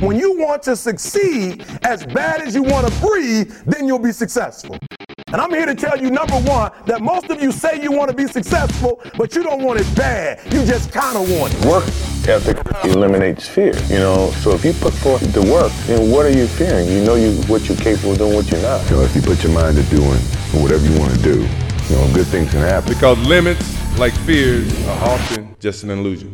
When you want to succeed as bad as you want to breathe, then you'll be successful. And I'm here to tell you, number one, that most of you say you want to be successful, but you don't want it bad. You just kind of want it. Work ethic eliminates fear, you know. So if you put forth the work, then what are you fearing? You know you what you're capable of doing, what you're not. You know, if you put your mind to doing whatever you want to do, you know, good things can happen. Because limits, like fears, are often just an illusion.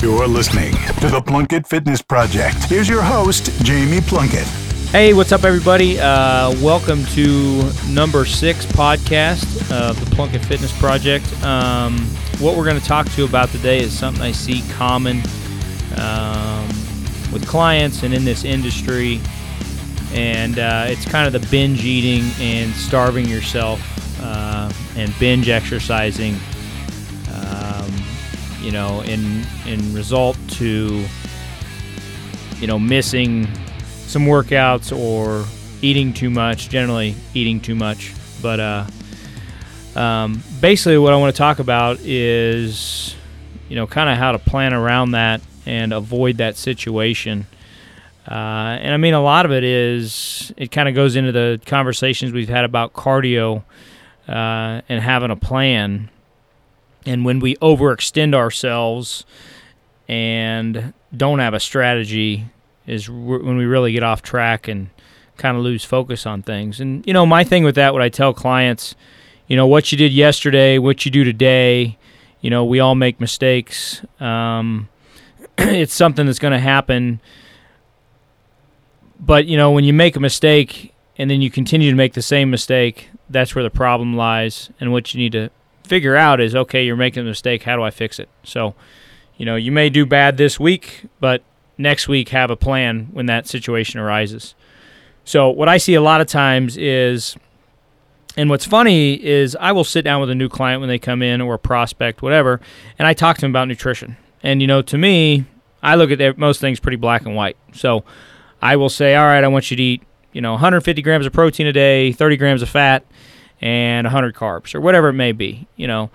You're listening to the Plunkett Fitness Project. Here's your host, Jamie Plunkett. Hey, what's up, everybody? Uh, welcome to number six podcast of the Plunkett Fitness Project. Um, what we're going to talk to you about today is something I see common um, with clients and in this industry, and uh, it's kind of the binge eating and starving yourself uh, and binge exercising. You know, in in result to you know missing some workouts or eating too much, generally eating too much. But uh, um, basically, what I want to talk about is, you know, kind of how to plan around that and avoid that situation. Uh, and I mean, a lot of it is, it kind of goes into the conversations we've had about cardio uh, and having a plan. And when we overextend ourselves and don't have a strategy, is when we really get off track and kind of lose focus on things. And you know, my thing with that, what I tell clients, you know, what you did yesterday, what you do today, you know, we all make mistakes. Um, it's something that's going to happen. But you know, when you make a mistake and then you continue to make the same mistake, that's where the problem lies. And what you need to figure out is, okay, you're making a mistake. How do I fix it? So, you know, you may do bad this week, but next week have a plan when that situation arises. So, what I see a lot of times is, and what's funny is, I will sit down with a new client when they come in or a prospect, whatever, and I talk to them about nutrition. And, you know, to me, I look at most things pretty black and white. So, I will say, all right, I want you to eat, you know, 150 grams of protein a day, 30 grams of fat, and 100 carbs, or whatever it may be, you know.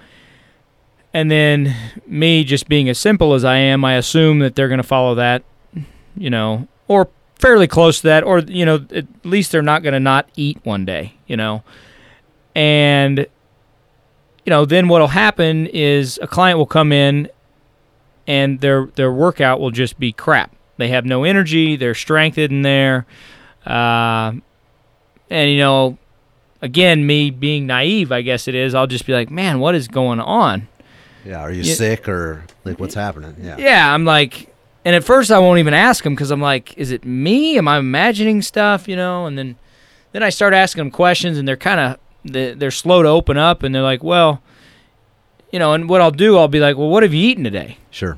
And then me just being as simple as I am, I assume that they're going to follow that you know, or fairly close to that, or you know, at least they're not going to not eat one day, you know, and you know, then what'll happen is a client will come in, and their their workout will just be crap. They have no energy. Their strength isn't there, uh, and you know, again, me being naive, I guess it is. I'll just be like, man, what is going on? Yeah, are you, you sick or like what's happening? Yeah. Yeah, I'm like, and at first, I won't even ask them because I'm like, is it me? Am I imagining stuff? You know? And then, then I start asking them questions, and they're kind of they're slow to open up, and they're like, well, you know. And what I'll do, I'll be like, well, what have you eaten today? Sure.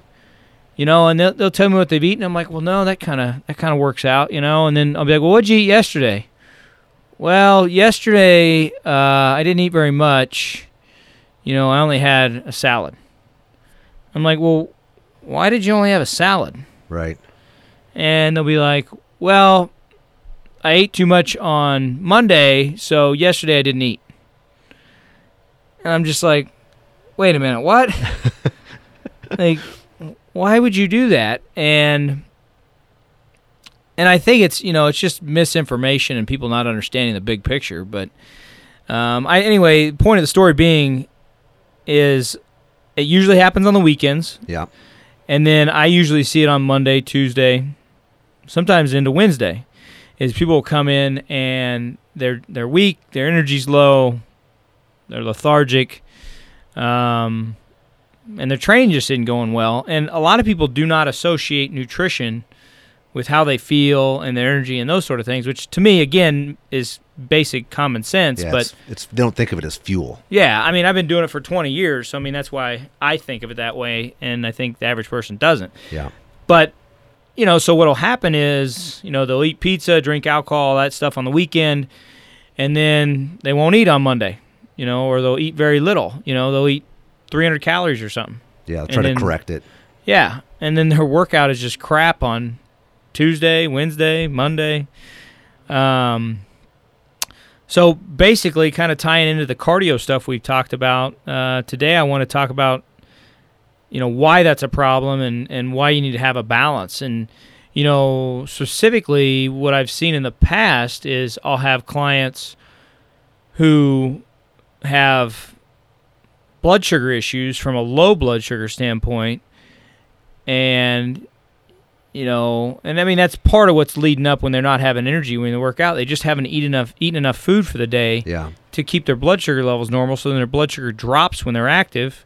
You know, and they'll, they'll tell me what they've eaten. I'm like, well, no, that kind of that kind of works out, you know. And then I'll be like, well, what'd you eat yesterday? Well, yesterday uh, I didn't eat very much. You know, I only had a salad. I'm like, well, why did you only have a salad? Right. And they'll be like, well, I ate too much on Monday, so yesterday I didn't eat. And I'm just like, wait a minute, what? like, why would you do that? And and I think it's you know it's just misinformation and people not understanding the big picture. But um, I anyway, point of the story being is it usually happens on the weekends. Yeah. And then I usually see it on Monday, Tuesday, sometimes into Wednesday. Is people will come in and they're they're weak, their energy's low, they're lethargic, um, and their training just isn't going well. And a lot of people do not associate nutrition with how they feel and their energy and those sort of things, which to me again is basic common sense. Yeah, but it's, it's, they don't think of it as fuel. Yeah, I mean I've been doing it for 20 years, so I mean that's why I think of it that way, and I think the average person doesn't. Yeah. But you know, so what'll happen is you know they'll eat pizza, drink alcohol, all that stuff on the weekend, and then they won't eat on Monday. You know, or they'll eat very little. You know, they'll eat 300 calories or something. Yeah, I'll try to correct it. Yeah, and then their workout is just crap on Tuesday, Wednesday, Monday. Um, so basically, kind of tying into the cardio stuff we've talked about uh, today, I want to talk about you know why that's a problem and and why you need to have a balance and you know, specifically what I've seen in the past is I'll have clients who have blood sugar issues from a low blood sugar standpoint and you know and i mean that's part of what's leading up when they're not having energy when they work out they just haven't eaten enough eaten enough food for the day Yeah. to keep their blood sugar levels normal so then their blood sugar drops when they're active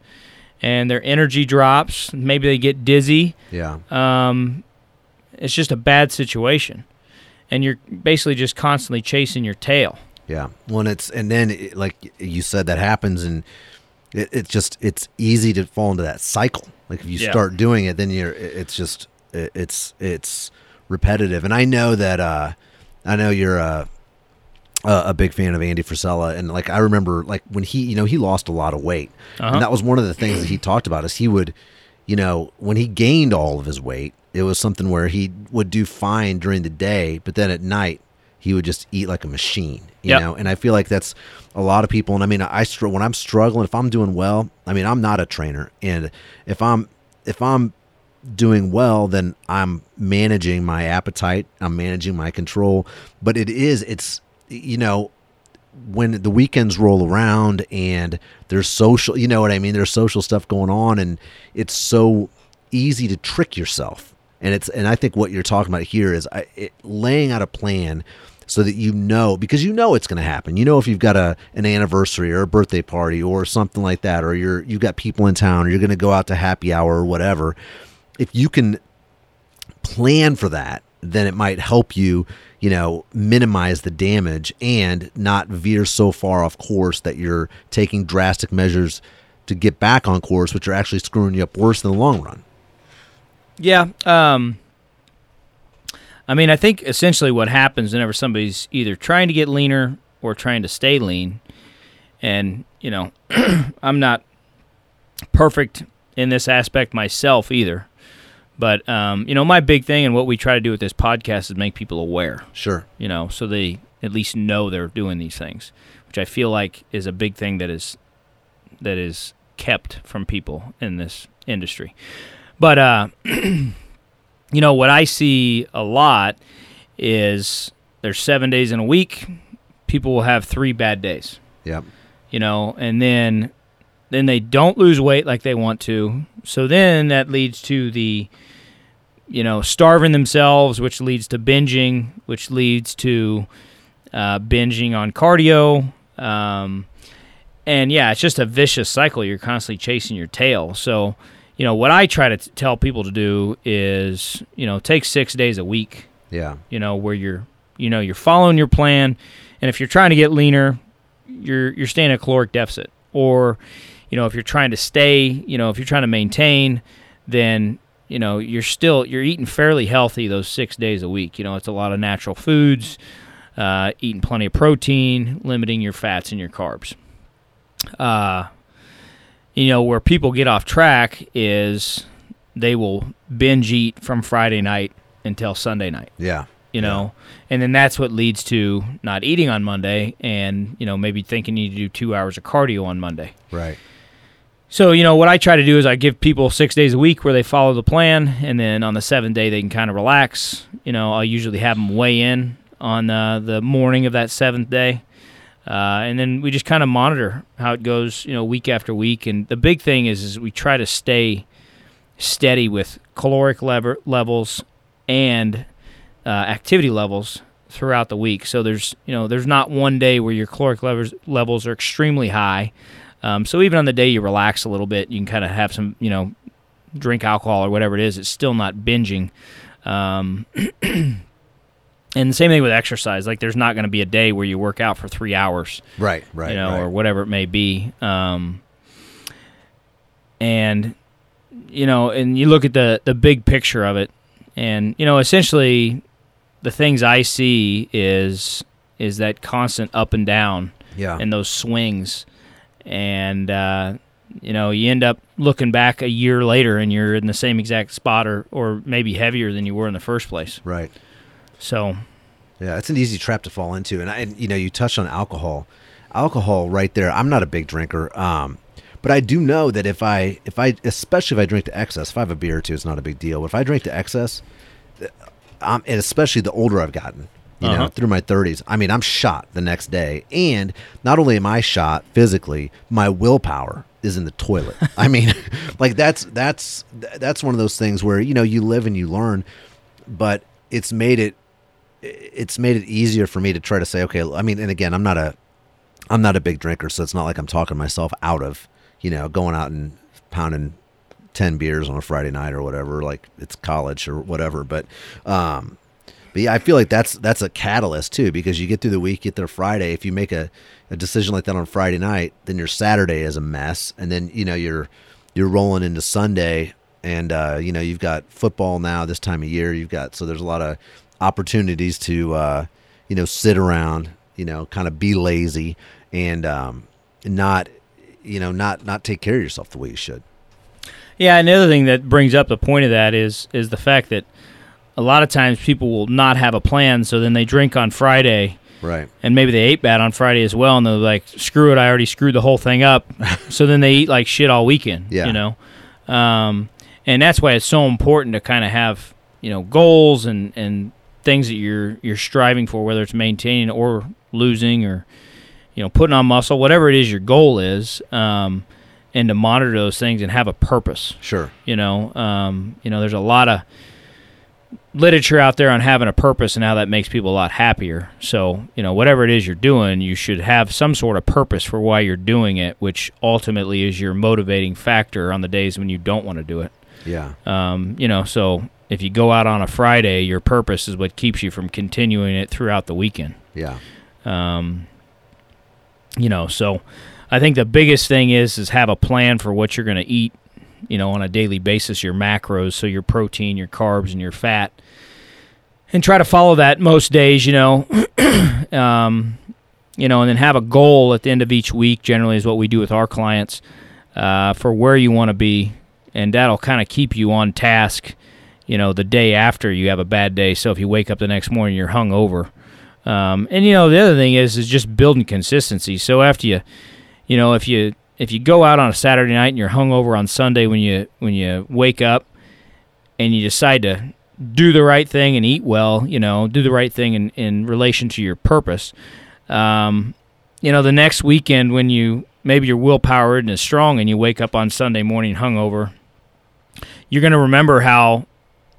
and their energy drops maybe they get dizzy Yeah. um, it's just a bad situation and you're basically just constantly chasing your tail Yeah. When it's and then it, like you said that happens and it, it's just it's easy to fall into that cycle. Like if you Yeah. start doing it, then you're it's just it, it's it's repetitive. And I know that uh I know you're a a, a big fan of Andy Frisella and like I remember like when he you know he lost a lot of weight Uh-huh. and that was one of the things that he talked about is he would you know when he gained all of his weight it was something where he would do fine during the day but then at night he would just eat like a machine you Yep. know and I feel like that's a lot of people and I mean I str- when I'm struggling if I'm doing well I mean I'm not a trainer and if I'm if I'm doing well, then I'm managing my appetite, I'm managing my control. But it is, it's, you know, when the weekends roll around and there's social, you know what I mean? There's social stuff going on, and it's so easy to trick yourself. And it's, and I think what you're talking about here is I, it, laying out a plan so that you know because you know it's going to happen. You know if you've got a an anniversary or a birthday party or something like that, or you're you've got people in town, or you're going to go out to happy hour or whatever. If you can plan for that, then it might help you, you know, minimize the damage and not veer so far off course that you're taking drastic measures to get back on course, which are actually screwing you up worse in the long run. Yeah. Um, I mean, I think essentially what happens whenever somebody's either trying to get leaner or trying to stay lean, and, you know, I'm not perfect in this aspect myself either. But, um, you know, my big thing and what we try to do with this podcast is make people aware, Sure. you know, so they at least know they're doing these things, which I feel like is a big thing that is that is kept from people in this industry. But uh, you know what I see a lot is there's seven days in a week. People will have three bad days, Yep. you know, and then then they don't lose weight like they want to. So then that leads to the you know starving themselves, which leads to binging, which leads to uh, binging on cardio. Um, and yeah, it's just a vicious cycle. You're constantly chasing your tail. So, you know, what I try to t- tell people to do is, you know, take six days a week. Yeah. You know, where you're, you know, you're following your plan, and if you're trying to get leaner, you're you're staying at caloric deficit. Or, you know, if you're trying to stay, you know, if you're trying to maintain, then you know you're still you're eating fairly healthy those six days a week. You know, it's a lot of natural foods, uh, eating plenty of protein, limiting your fats and your carbs uh, you know, where people get off track is they will binge eat from Friday night until Sunday night, Yeah. you know, and then that's what leads to not eating on Monday and, you know, maybe thinking you need to do two hours of cardio on Monday. Right. So, you know, what I try to do is I give people six days a week where they follow the plan, and then on the seventh day they can kind of relax. You know, I'll usually have them weigh in on uh, the morning of that seventh day. Uh, and then we just kind of monitor how it goes, you know, week after week. And the big thing is, is we try to stay steady with caloric lever- levels and uh, activity levels throughout the week. So there's, you know, there's not one day where your caloric levels levels are extremely high. Um, so even on the day you relax a little bit, you can kind of have some, you know, drink alcohol or whatever it is. It's still not binging. Um, and the same thing with exercise. Like there's not going to be a day where you work out for three hours Right. Right. you know, right. or whatever it may be. Um, and you know, and you look at the the big picture of it, and you know, essentially, the things I see is is that constant up and down yeah. and those swings, and uh, you know, you end up looking back a year later, and you're in the same exact spot, or or maybe heavier than you were in the first place. right. So, Yeah, it's an easy trap to fall into. And I, and, you know, you touched on alcohol. Alcohol, right there. I'm not a big drinker, um, but I do know that if I, if I, especially if I drink to excess, if I have a beer or two, it's not a big deal. But if I drink to excess, I'm, and especially the older I've gotten, you know, Uh-huh. through my 30s. I mean, I'm shot the next day, and not only am I shot physically, my willpower is in the toilet. I mean, like that's that's that's one of those things where you know you live and you learn, but it's made it it's made it easier for me to try to say, okay. I mean, and again, I'm not a I'm not a big drinker, so it's not like I'm talking myself out of you know going out and pounding ten beers on a Friday night or whatever. Like it's college or whatever, but um, but yeah, I feel like that's that's a catalyst too because you get through the week, get there Friday. If you make a, a decision like that on Friday night, then your Saturday is a mess, and then you know you're you're rolling into Sunday, and uh, you know you've got football now this time of year. You've got so there's a lot of opportunities to uh, you know sit around, you know, kind of be lazy and um, not you know not not take care of yourself the way you should. Yeah, and the other thing that brings up the point of that is is the fact that a lot of times people will not have a plan, so then they drink on Friday, Right. and maybe they ate bad on Friday as well, and they're like, "Screw it, I already screwed the whole thing up." so then they eat like shit all weekend. Yeah. you know, um, and that's why it's so important to kind of have you know goals and and things that you're you're striving for, whether it's maintaining or losing or you know putting on muscle, whatever it is your goal is. Um, and to monitor those things and have a purpose Sure. you know um, you know there's a lot of literature out there on having a purpose and how that makes people a lot happier so you know whatever it is you're doing you should have some sort of purpose for why you're doing it which ultimately is your motivating factor on the days when you don't want to do it Yeah. um, you know so if you go out on a friday your purpose is what keeps you from continuing it throughout the weekend Yeah. um, you know so i think the biggest thing is is have a plan for what you're going to eat you know on a daily basis your macros so your protein your carbs and your fat and try to follow that most days you know. Um, you know and then have a goal at the end of each week generally is what we do with our clients uh, for where you want to be and that'll kind of keep you on task you know the day after you have a bad day. So if you wake up the next morning you're hung over um, and you know the other thing is is just building consistency. So after you, you know, if you if you go out on a Saturday night and you're hungover on Sunday when you when you wake up, and you decide to do the right thing and eat well, you know, do the right thing in in relation to your purpose. Um, you know, the next weekend when you maybe your willpower isn't as strong and you wake up on Sunday morning hungover, you're gonna remember how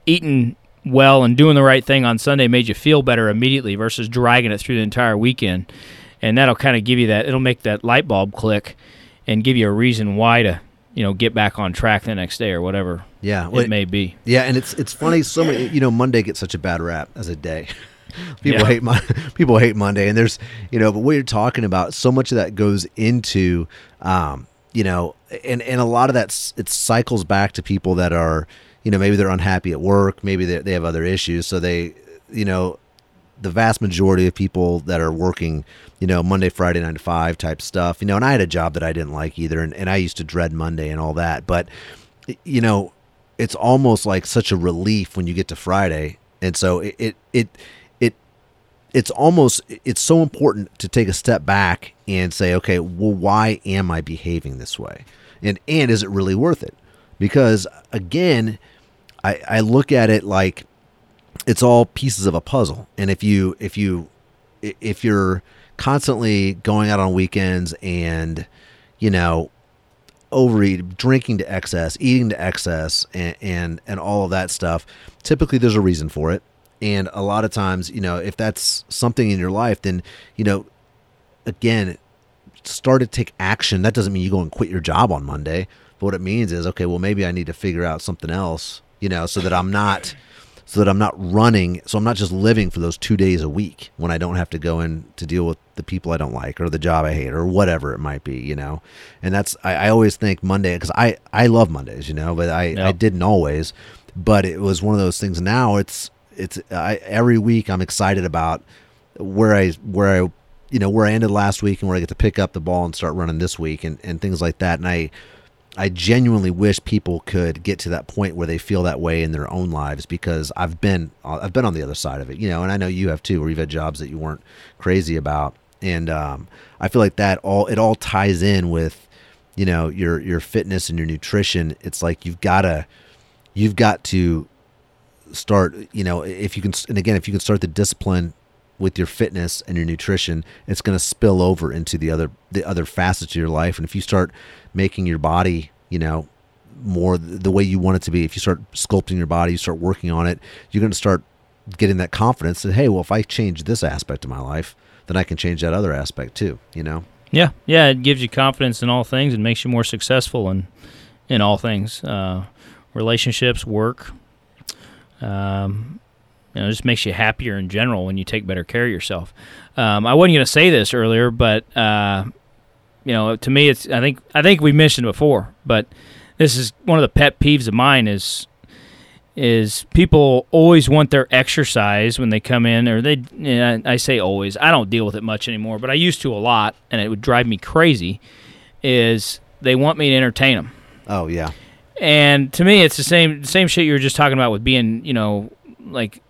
eating well and doing the right thing on Sunday made you feel better immediately versus dragging it through the entire weekend. And that'll kind of give you that it'll make that light bulb click and give you a reason why to, you know, get back on track the next day or whatever Yeah. it may be. Yeah, and it's it's funny. So many, you know, Monday gets such a bad rap as a day. People Yeah. hate Mon- people hate Monday, and there's you know, but what you're talking about, so much of that goes into, um, you know, and and a lot of that it cycles back to people that are, you know, maybe they're unhappy at work, maybe they they have other issues, so they, you know, the vast majority of people that are working, you know, Monday, Friday, nine to five type stuff, you know, and I had a job that I didn't like either, and, and I used to dread Monday and all that, but you know, it's almost like such a relief when you get to Friday, and so it it it, it it's almost it's so important to take a step back and say, okay, well, why am I behaving this way, and and is it really worth it? Because again, I I look at it like it's all pieces of a puzzle, and if you if you if you're constantly going out on weekends and you know overeat, drinking to excess, eating to excess, and, and and all of that stuff. Typically, there's a reason for it, and a lot of times, you know, if that's something in your life, then you know, again, start to take action. That doesn't mean you go and quit your job on Monday, but what it means is, okay, well, maybe I need to figure out something else, you know, so that I'm not. So that I'm not running, so I'm not just living for those two days a week when I don't have to go in to deal with the people I don't like or the job I hate or whatever it might be, you know. And that's I, I always think Monday because I I love Mondays, you know, but I I didn't always, but it was one of those things. Now it's it's I, every week I'm excited about where I where I you know where I ended last week and where I get to pick up the ball and start running this week and and things like that. And I I genuinely wish people could get to that point where they feel that way in their own lives because I've been I've been on the other side of it, you know, and I know you have too, where you've had jobs that you weren't crazy about, and um, I feel like that all it all ties in with, you know, your your fitness and your nutrition. It's like you've gotta you've got to start, you know, if you can, and again, if you can start the discipline with your fitness and your nutrition, it's going to spill over into the other the other facets of your life. And if you start making your body, you know, more the way you want it to be, if you start sculpting your body, you start working on it, you're going to start getting that confidence that hey, well, if I change this aspect of my life, then I can change that other aspect too. You know. Yeah, yeah, it gives you confidence in all things and makes you more successful in in all things, uh, relationships, work. Um, you know, it just makes you happier in general when you take better care of yourself. Um, I wasn't going to say this earlier, but uh, you know, to me, it's I think I think we mentioned it before, but this is one of the pet peeves of mine is is people always want their exercise when they come in, or they. I say always. I don't deal with it much anymore, but I used to a lot, and it would drive me crazy. Is they want me to entertain them, Oh yeah. and to me, it's the same same shit you were just talking about with being, you know, like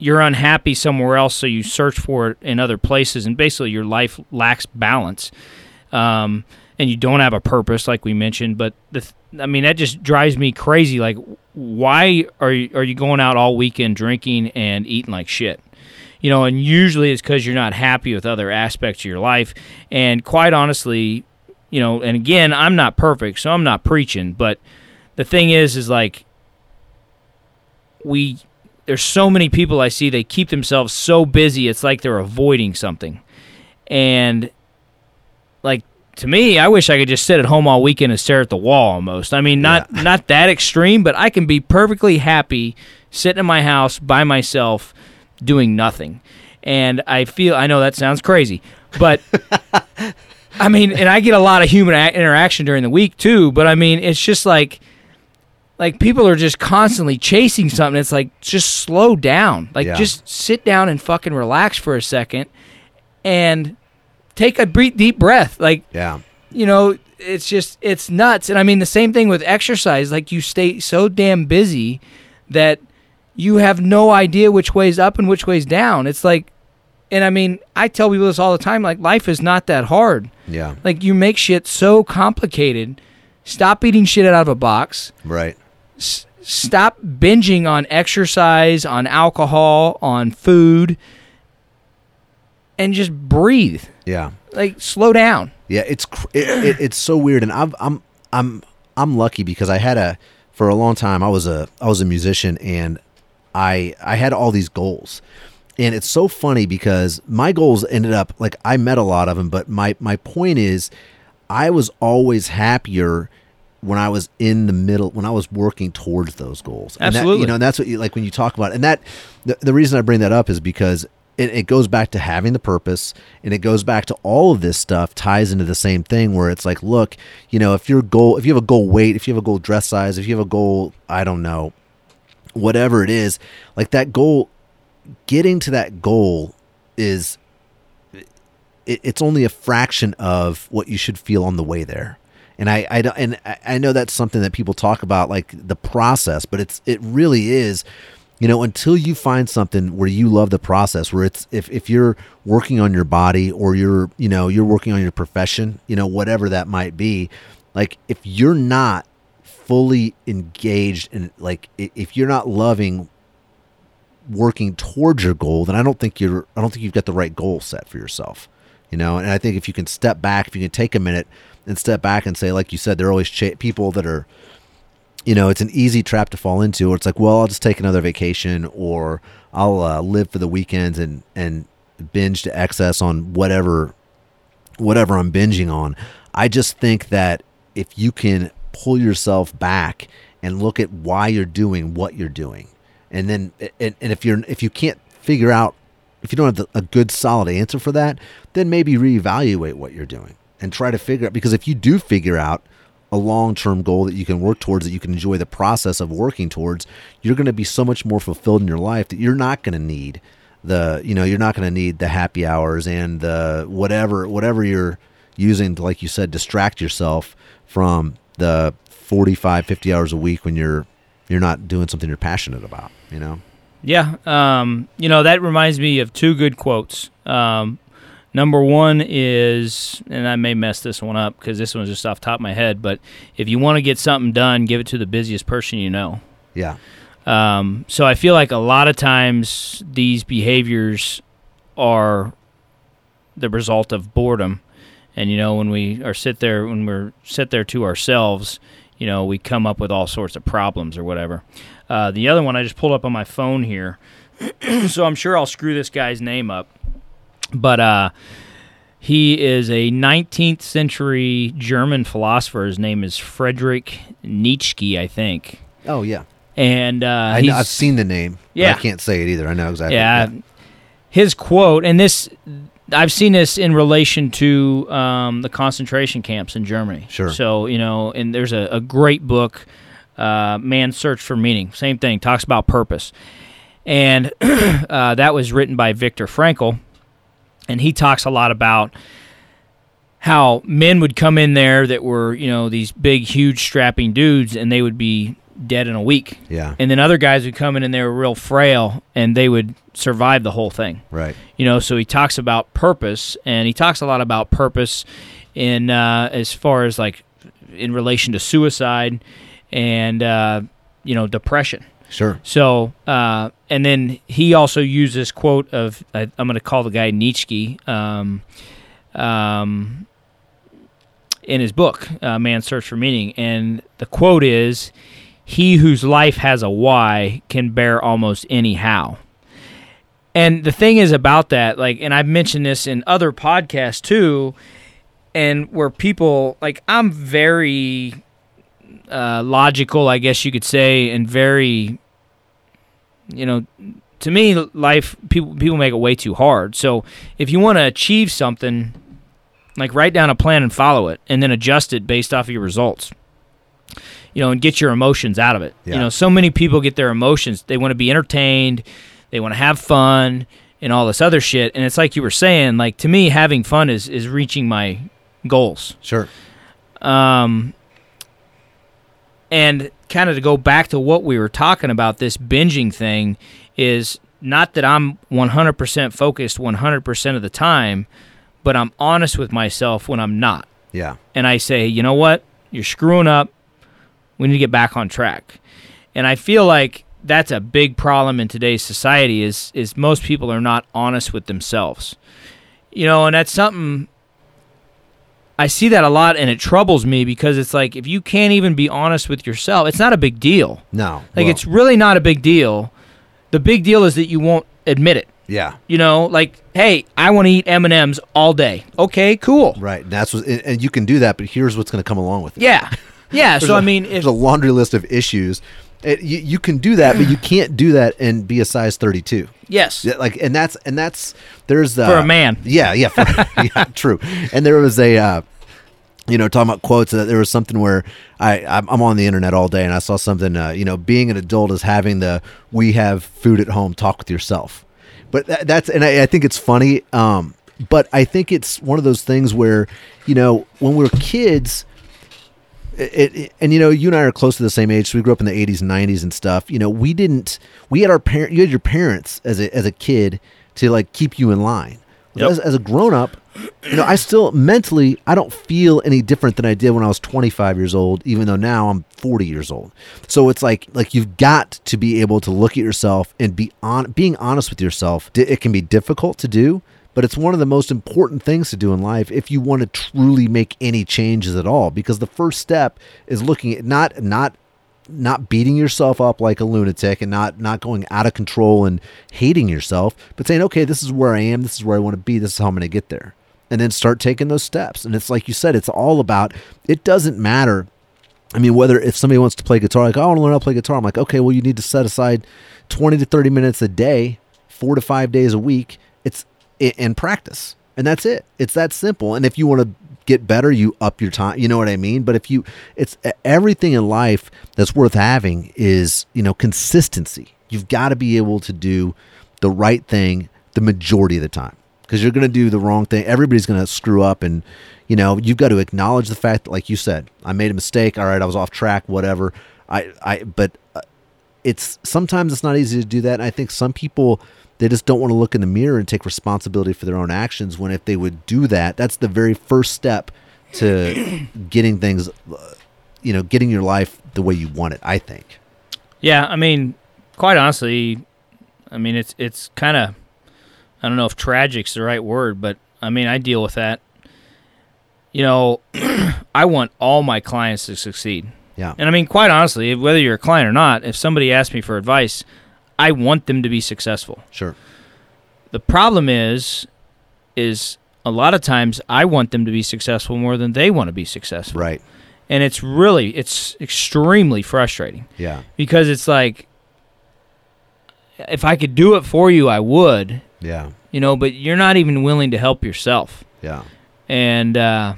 you're unhappy somewhere else, so you search for it in other places, and basically your life lacks balance, um, and you don't have a purpose, like we mentioned. But the, th- I mean, that just drives me crazy. Like, why are you, are you going out all weekend drinking and eating like shit? You know, and usually it's because you're not happy with other aspects of your life. And quite honestly, you know, and again, I'm not perfect, so I'm not preaching, but the thing is, is like we there's so many people I see they keep themselves so busy it's like they're avoiding something. And like to me, I wish I could just sit at home all weekend and stare at the wall almost. I mean, not not that extreme, but I can be perfectly happy sitting in my house by myself doing nothing. And I feel I know that sounds crazy, but I mean, and I get a lot of human interaction during the week too, but I mean, it's just like like people are just constantly chasing something. It's like just slow down. Like Yeah. just sit down and fucking relax for a second and take a bre- deep breath. Like Yeah. you know, it's just it's nuts. And I mean the same thing with exercise. Like you stay so damn busy that you have no idea which way's up and which way's down. It's like and I mean, I tell people this all the time like life is not that hard. Yeah. Like you make shit so complicated. Stop eating shit out of a box. Right. S- stop binging on exercise, on alcohol, on food and just breathe. Yeah. Like slow down. Yeah, it's cr- it, it, it's so weird, and I'm I'm I'm I'm lucky because I had a for a long time I was a I was a musician and I I had all these goals, and it's so funny because my goals ended up like I met a lot of them, but my my point is I was always happier when I was in the middle when I was working towards those goals. And that- Absolutely. you know, and that's what you like when you talk about and that the, the reason I bring that up is because it, it goes back to having the purpose and it goes back to all of this stuff ties into the same thing where it's like look you know if your goal if you have a goal weight if you have a goal dress size if you have a goal i don't know whatever it is like that goal getting to that goal is it, it's only a fraction of what you should feel on the way there and I, I don't- and I- know that's something that people talk about like the process but it's it really is you know until you find something where you love the process where it's if, if you're working on your body or you're you know you're working on your profession you know whatever that might be like if you're not fully engaged and like if you're not loving working towards your goal then i don't think you're i don't think you've got the right goal set for yourself you know and i think if you can step back if you can take a minute and step back and say like you said there are always cha- people that are you know, it's an easy trap to fall into. It's like, well, I'll just take another vacation, or I'll uh, live for the weekends and and binge to excess on whatever whatever I'm binging on. I just think that if you can pull yourself back and look at why you're doing what you're doing, and then and, and if you're if you can't figure out if you don't have the, a good solid answer for that, then maybe reevaluate what you're doing and try to figure out because if you do figure out a long-term goal that you can work towards that you can enjoy the process of working towards you're going to be so much more fulfilled in your life that you're not going to need the you know you're not going to need the happy hours and the whatever whatever you're using to like you said distract yourself from the 45 50 hours a week when you're you're not doing something you're passionate about you know Yeah. Um, you know, that reminds me of two good quotes. Um, number one is, and I may mess this one up because this one's just off the top of my head, but if you want to get something done, give it to the busiest person you know. yeah Um, so I feel like a lot of times these behaviors are the result of boredom. And you know, when we are sit there, when we're sit there to ourselves, you know, we come up with all sorts of problems or whatever. Uh, the other one I just pulled up on my phone here, so I'm sure I'll screw this guy's name up, but uh, he is a 19th century German philosopher. His name is Friedrich Nietzsche, I think. Oh yeah, And uh, I I've seen the name. Yeah. I can't say it either. I know exactly. yeah, his quote, and this I've seen this in relation to um, the concentration camps in Germany. Sure. So you know, and there's a, a great book, uh, "Man's Search for Meaning." Same thing, talks about purpose, and uh, that was written by Viktor Frankl, and he talks a lot about how men would come in there that were you know these big, huge, strapping dudes, and they would be dead in a week. Yeah. And then other guys would come in and they were real frail and they would survive the whole thing. Right. You know, so he talks about purpose and he talks a lot about purpose in uh, as far as like in relation to suicide and uh, you know depression. Sure. So, uh, and then he also used this quote of I, I'm going to call the guy Nietzsche um, um, in his book, uh, Man's Search for Meaning. And the quote is He whose life has a why can bear almost any how. And the thing is about that, like, and I've mentioned this in other podcasts too, and where people, like, I'm very uh, logical, I guess you could say, and very, you know, to me, life people people make it way too hard. So if you want to achieve something, like write down a plan and follow it, and then adjust it based off of your results. You know, and get your emotions out of it. Yeah. You know, so many people get their emotions. They want to be entertained, they want to have fun, and all this other shit. And it's like you were saying, like to me, having fun is is reaching my goals. Sure. Um, and kind of to go back to what we were talking about, this binging thing is not that I'm 100% focused 100% of the time, but I'm honest with myself when I'm not. Yeah. And I say, you know what? You're screwing up. We need to get back on track. And I feel like that's a big problem in today's society is is most people are not honest with themselves. You know, and that's something I see that a lot and it troubles me because it's like if you can't even be honest with yourself, it's not a big deal. No. Like well, it's really not a big deal. The big deal is that you won't admit it. yeah. You know, like, hey, I want to eat M and M's all day. Okay, cool. Right. And that's what, and, you can do that, but here's what's going to come along with it. Yeah, yeah. So a- I mean, if there's a laundry list of issues. It, you, you can do that, but you can't do that and be a size 32. yes, Yeah, like and that's and that's there's uh, For a man. Yeah, yeah, for, yeah, true. And there was a uh, you know talking about quotes. that there was something where I I'm on the internet all day and I saw something. Uh, you know, being an adult is having the we have food at home talk with yourself. But that, that's and I, I think it's funny. Um, but I think it's one of those things where you know when we're kids it, it- and you know you and I are close to the same age so we grew up in the 80s and 90s and stuff you know we didn't we had our parent you had your parents as a as a kid to like keep you in line Yep. as, as a grown up you know I still mentally I don't feel any different than I did when I was 25 years old even though now I'm 40 years old. So it's like like you've got to be able to look at yourself and be on being honest with yourself. It can be difficult to do but it's one of the most important things to do in life if you want to truly make any changes at all because the first step is looking at not not not beating yourself up like a lunatic and not not going out of control and hating yourself but saying okay this is where I am this is where I want to be this is how I'm going to get there and then start taking those steps and it's like you said it's all about it doesn't matter I mean, whether if somebody wants to play guitar, like, "Oh, I want to learn how to play guitar, I'm like, okay, well, you need to set aside 20 to 30 minutes a day, four to five days a week. It's i- and practice. And that's it. It's that simple. And if you want to get better, you up your time. You know what I mean? But if you, it's everything in life that's worth having is, you know, consistency. You've got to be able to do the right thing the majority of the time because you're going to do the wrong thing. Everybody's going to screw up, and you know you've got to acknowledge the fact, that, like you said, I made a mistake. All right, I was off track. Whatever. I, I, but uh, it's sometimes it's not easy to do that. And I think some people they just don't want to look in the mirror and take responsibility for their own actions. When if they would do that, that's the very first step to getting things, uh, you know, getting your life the way you want it. I think. Yeah, I mean, quite honestly, I mean, it's it's kind of I don't know if tragic's the right word, but I mean, I deal with that. You know, I want all my clients to succeed. Yeah. And I mean, quite honestly, whether you're a client or not, if somebody asks me for advice, I want them to be successful. Sure. The problem is, is a lot of times I want them to be successful more than they want to be successful. Right. And it's really, it's extremely frustrating Yeah. because it's like, if I could do it for you, I would, Yeah. you know, but you're not even willing to help yourself. Yeah. And, uh,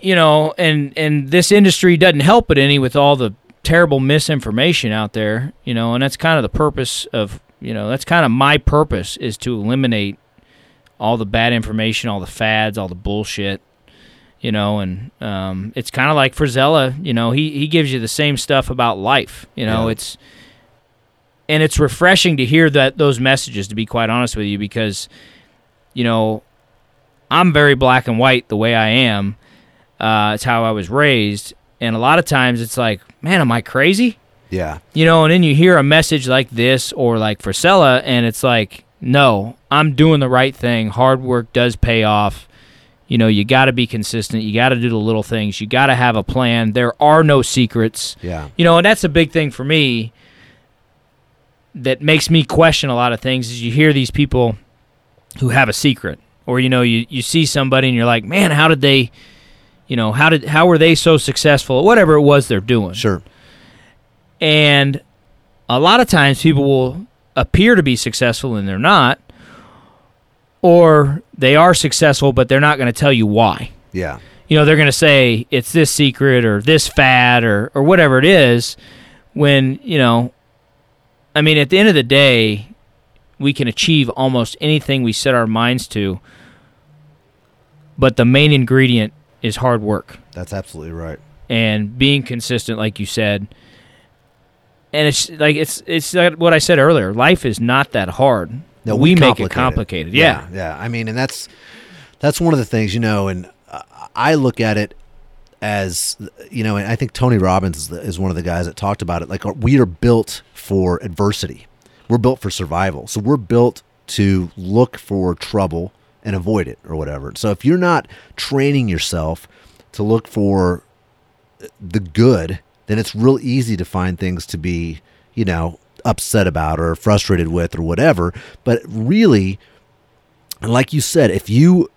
you know, and and this industry doesn't help it any with all the terrible misinformation out there, you know, and that's kind of the purpose of, you know, that's kind of my purpose is to eliminate all the bad information, all the fads, all the bullshit, you know, and um, it's kind of like Frisella, you know, he he gives you the same stuff about life, you know, Yeah. it's and it's refreshing to hear that those messages to be quite honest with you because you know, I'm very black and white the way I am. Uh, it's how I was raised, and a lot of times it's like, man, am I crazy? Yeah. You know, and then you hear a message like this or like Frisella, and it's like, no, I'm doing the right thing. Hard work does pay off. You know, you got to be consistent. You got to do the little things. You got to have a plan. There are no secrets. Yeah. You know, and that's a big thing for me that makes me question a lot of things is you hear these people who have a secret. Or you know you, you see somebody and you're like man how did they you know how did how were they so successful? At whatever it was they're doing. Sure. and a lot of times people will appear to be successful and they're not. Or they are successful but they're not going to tell you why. Yeah. you know they're going to say it's this secret or this fad or or whatever it is when you know i mean at the end of the day we can achieve almost anything we set our minds to but the main ingredient is hard work. That's absolutely right. and being consistent like you said. And it's like it's it's like what i said earlier life is not that hard. No, we, make it complicated. Yeah. yeah, I mean, and that's that's one of the things you know, and I look at it as you know, and I think Tony Robbins is, the, is one of the guys that talked about it. Like uh, we are built for adversity, we're built for survival, so we're built to look for trouble and avoid it or whatever. So if you're not training yourself to look for the good, then it's real easy to find things to be, you know, upset about or frustrated with or whatever. But really, like you said, if you,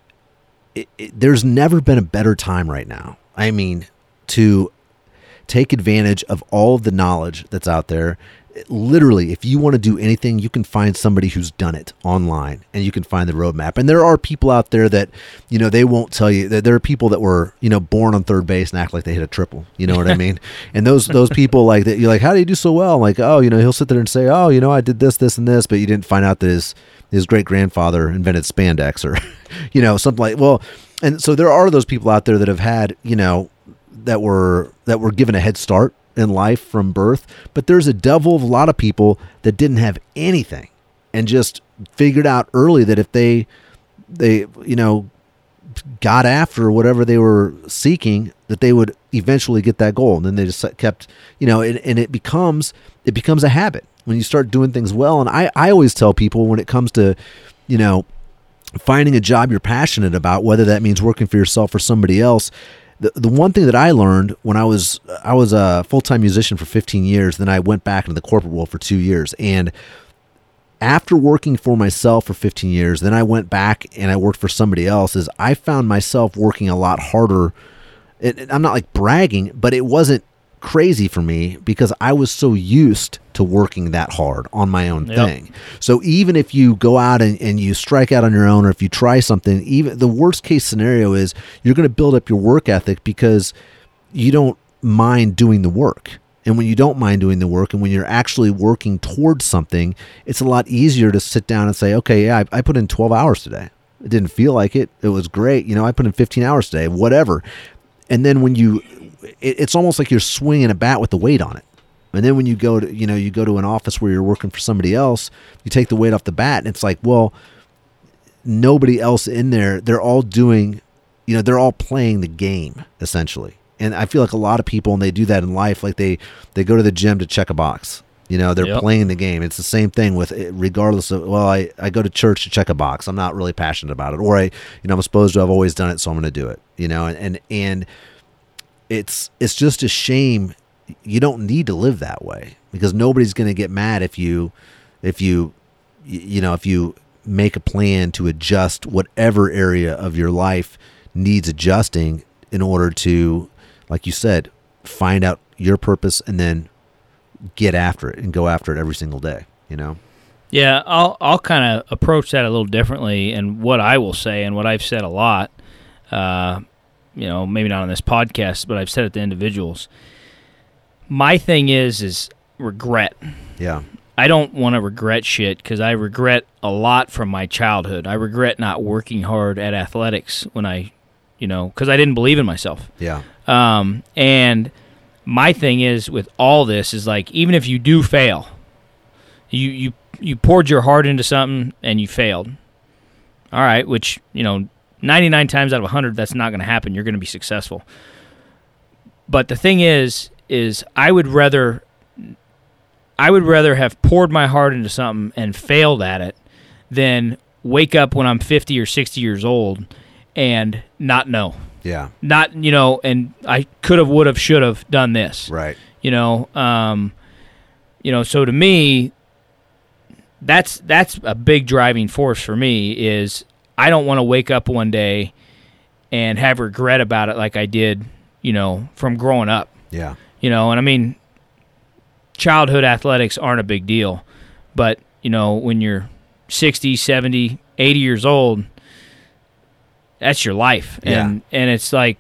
it, it, there's never been a better time right now. I mean, to take advantage of all of the knowledge that's out there. Literally, if you want to do anything, you can find somebody who's done it online and you can find the roadmap. And there are people out there that, you know, they won't tell you that there are people that were, you know, born on third base and act like they hit a triple. You know what I mean? And those those people like that you're like, how do you do so well? Like, oh, you know, he'll sit there and say, Oh, you know, I did this, this, and this, but you didn't find out that his his great grandfather invented spandex or you know, something like well and so there are those people out there that have had, you know, that were that were given a head start in life from birth, but there's a devil of a lot of people that didn't have anything and just figured out early that if they they you know got after whatever they were seeking that they would eventually get that goal. And then they just kept you know and, and it becomes it becomes a habit when you start doing things well. And I, I always tell people when it comes to you know finding a job you're passionate about whether that means working for yourself or somebody else the, the one thing that I learned when I was I was a full-time musician for 15 years then I went back into the corporate world for 2 years. And after working for myself for 15 years then I went back and I worked for somebody else is I found myself working a lot harder. It- I'm not like bragging but it wasn't crazy for me because I was so used to working that hard on my own Yep. thing. So even if you go out and, and you strike out on your own or if you try something even the worst case scenario is you're going to build up your work ethic because you don't mind doing the work. And when you don't mind doing the work and when you're actually working towards something it's a lot easier to sit down and say okay yeah I, I put in 12 hours today. It didn't feel like it. It was great. You know i put in 15 hours today. Whatever and then when you it, it's almost like you're swinging a bat with the weight on it. And then when you go to you know you go to an office where you're working for somebody else you take the weight off the bat and it's like well nobody else in there they're all doing you know they're all playing the game essentially. And i feel like a lot of people and they do that in life like they they go to the gym to check a box You know, they're Yep. playing the game. It's the same thing with eh, regardless of well, I, I go to church to check a box. I'm not really passionate about it. Or I you know, I'm supposed to I've always done it, so I'm gonna do it. You know, and and, and it's it's just a shame you don't need to live that way because nobody's going to get mad if you if you you know if you make a plan to adjust whatever area of your life needs adjusting in order to like you said find out your purpose and then get after it and go after it every single day you know Yeah, I'll I'll kind of approach that a little differently, and what I will say, and what I've said a lot, uh, you know, maybe not on this podcast, but I've said it to individuals. My thing is is regret. yeah I don't want to regret shit because I regret a lot from my childhood. I regret not working hard at athletics when I, you know, because I didn't believe in myself. yeah Um, and my thing is with all this is like even if you do fail, you you you poured your heart into something and you failed. All right, which you know, ninety nine times out of hundred, that's not going to happen. You're going to be successful. But the thing is, is I would rather, I would rather have poured my heart into something and failed at it, than wake up when I'm fifty or sixty years old and not know yeah. Not you know and i could have would have should have done this. Right. You know um you know so to me that's that's a big driving force for me is i don't want to wake up one day and have regret about it like i did you know from growing up. Yeah. You know and i mean childhood athletics aren't a big deal but you know when you're 60 70 80 years old that's your life. And and it's like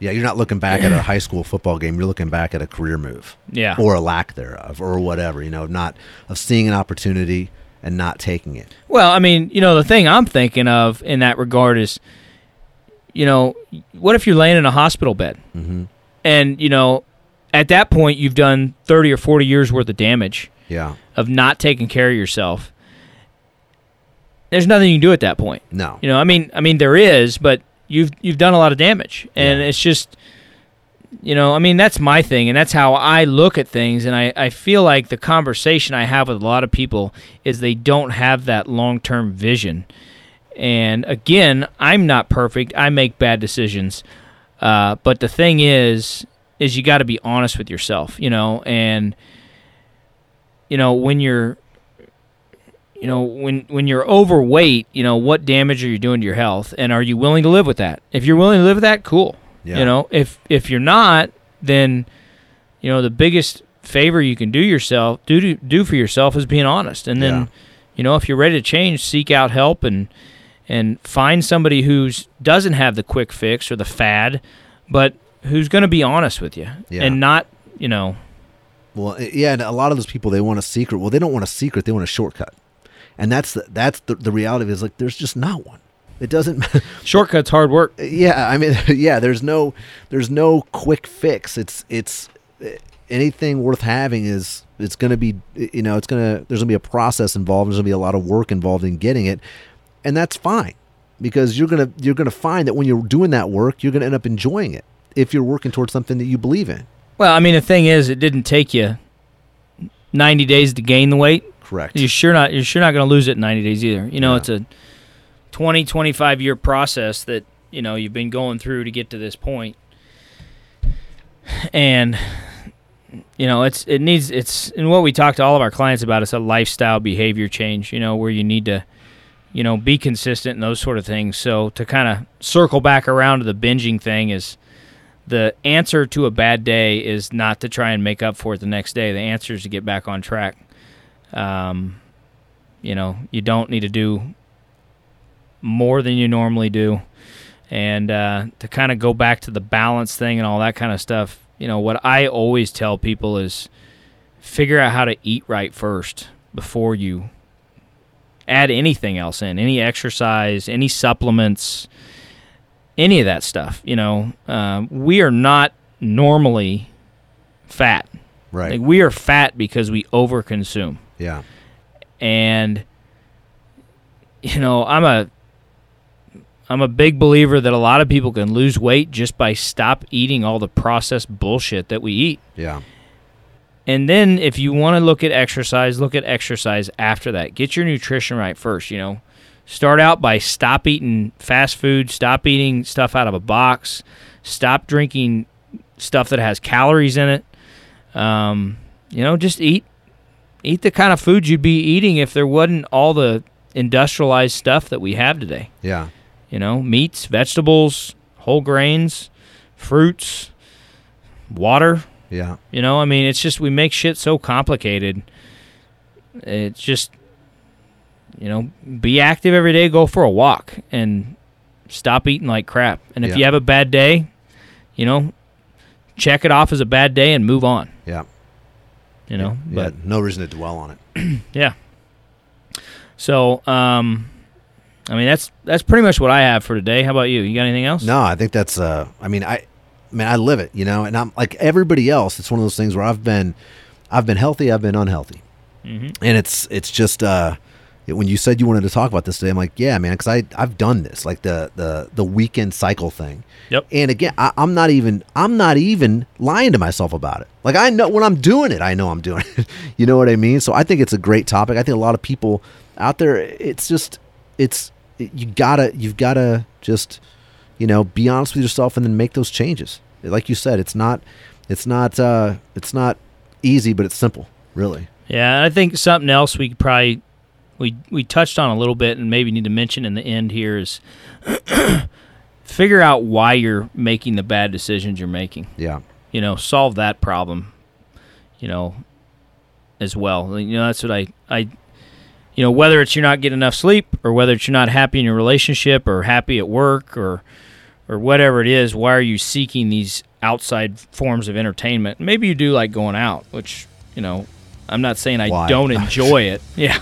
yeah you're not looking back at a high school football game. You're looking back at a career move. Yeah. Or a lack thereof or whatever you know not of seeing an opportunity and not taking it. Well, I mean, you know, the thing I'm thinking of in that regard is, you know, what if you're laying in a hospital bed, Mhm. and you know, at that point you've done 30 or 40 years worth of damage yeah. of not taking care of yourself. There's nothing you can do at that point. no You know, I mean, I mean there is, but you've you've done a lot of damage, and Yeah. it's just, you know, I mean that's my thing, and that's how I look at things, and I I feel like the conversation I have with a lot of people is they don't have that long term vision, and again, I'm not perfect. I make bad decisions, uh, but the thing is, is you got to be honest with yourself, you know, and you know when you're you know when when you're overweight you know what damage are you doing to your health and are you willing to live with that if you're willing to live with that cool Yeah. you know if if you're not then you know the biggest favor you can do yourself do to, do for yourself is being honest and then Yeah. you know if you're ready to change seek out help and and find somebody who's doesn't have the quick fix or the fad but who's going to be honest with you Yeah. and not you know Well, eh, yeah, and a lot of those people they want a secret. Well, they don't want a secret; they want a shortcut, and that's the, that's the, the reality. Is like there's just not one. It doesn't. shortcuts hard work yeah, I mean, yeah. There's no there's no quick fix. It's it's eh, anything worth having is it's going to be you know it's going to there's going to be a process involved. There's going to be a lot of work involved in getting it, and that's fine because you're gonna you're gonna find that when you're doing that work, you're gonna end up enjoying it if you're working towards something that you believe in. Well, I mean, the thing is, it didn't take you 90 days to gain the weight. Correct. You're sure not. You're sure not going to lose it in 90 days either. You know, Yeah. it's a 20, 25 year process that you know you've been going through to get to this point, and you know, it's it needs it's and what we talk to all of our clients about is a lifestyle behavior change. You know, where you need to. You know, be consistent and those sort of things. So to kind of circle back around to the binging thing is, the answer to a bad day is not to try and make up for it the next day. The answer is to get back on track. Um, you know, you don't need to do more than you normally do. And uh, to kind of go back to the balance thing and all that kind of stuff, you know, what I always tell people is figure out how to eat right first before you add anything else in any exercise, any supplements any of that stuff. You know, um, we are not normally fat. right. Like we are fat because we overconsume. Yeah. And you know, I'm a I'm a big believer that a lot of people can lose weight just by stop eating all the processed bullshit that we eat. Yeah. And then if you want to look at exercise, look at exercise after that. Get your nutrition right first, you know. Start out by stop eating fast food, stop eating stuff out of a box, stop drinking stuff that has calories in it. Um, you know, just eat eat the kind of food you'd be eating if there wasn't all the industrialized stuff that we have today. Yeah. You know, meats, vegetables, whole grains, fruits, water. Yeah. You know, I mean, it's just we make shit so complicated. It's just, you know, be active every day, go for a walk, and stop eating like crap. And if Yeah. you have a bad day, you know, check it off as a bad day and move on. Yeah. You know, Yeah. but no reason to dwell on it. yeah. So, um, I mean, that's that's pretty much what I have for today. How about you? You got anything else? No, I think that's uh I mean I I mean I live it, you know, and I'm like everybody else, it's one of those things where I've been I've been healthy, I've been unhealthy. And it's it's just uh when you said you wanted to talk about this today, I'm like, yeah, man, because I I've done this, like the the the weekend cycle thing. Yep. And again, I, I'm not even I'm not even lying to myself about it. Like I know when I'm doing it, I know I'm doing it. you know what I mean? So I think it's a great topic. I think a lot of people out there, it's just it's you gotta you've gotta just you know be honest with yourself and then make those changes. Like you said, it's not it's not uh it's not easy, but it's simple, really. Yeah, and I think something else we could probably we we touched on a little bit and maybe need to mention in the end here is figure out why you're making the bad decisions you're making. Yeah. You know, solve that problem. You know, as well. You know, that's what I I you know, whether it's you're not getting enough sleep or whether it's you're not happy in your relationship or happy at work or or whatever it is, why are you seeking these outside forms of entertainment? Maybe you do like going out, which, you know, I'm not saying I Why? don't enjoy it. Yeah.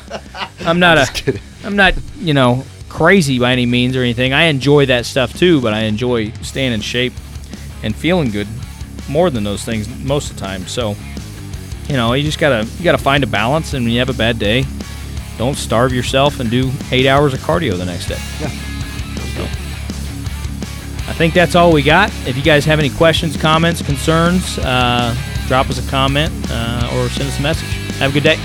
I'm not a I'm not, you know, crazy by any means or anything. I enjoy that stuff too, but I enjoy staying in shape and feeling good more than those things most of the time. So, you know, you just gotta you gotta find a balance, and when you have a bad day, don't starve yourself and do eight hours of cardio the next day. Yeah. So, I think that's all we got. If you guys have any questions, comments, concerns, uh, drop us a comment uh, or send us a message. Have a good day.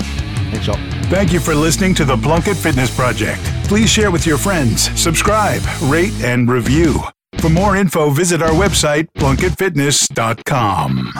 Thanks, y'all. Thank you for listening to the Plunkett Fitness Project. Please share with your friends, subscribe, rate, and review. For more info, visit our website, plunkettfitness.com.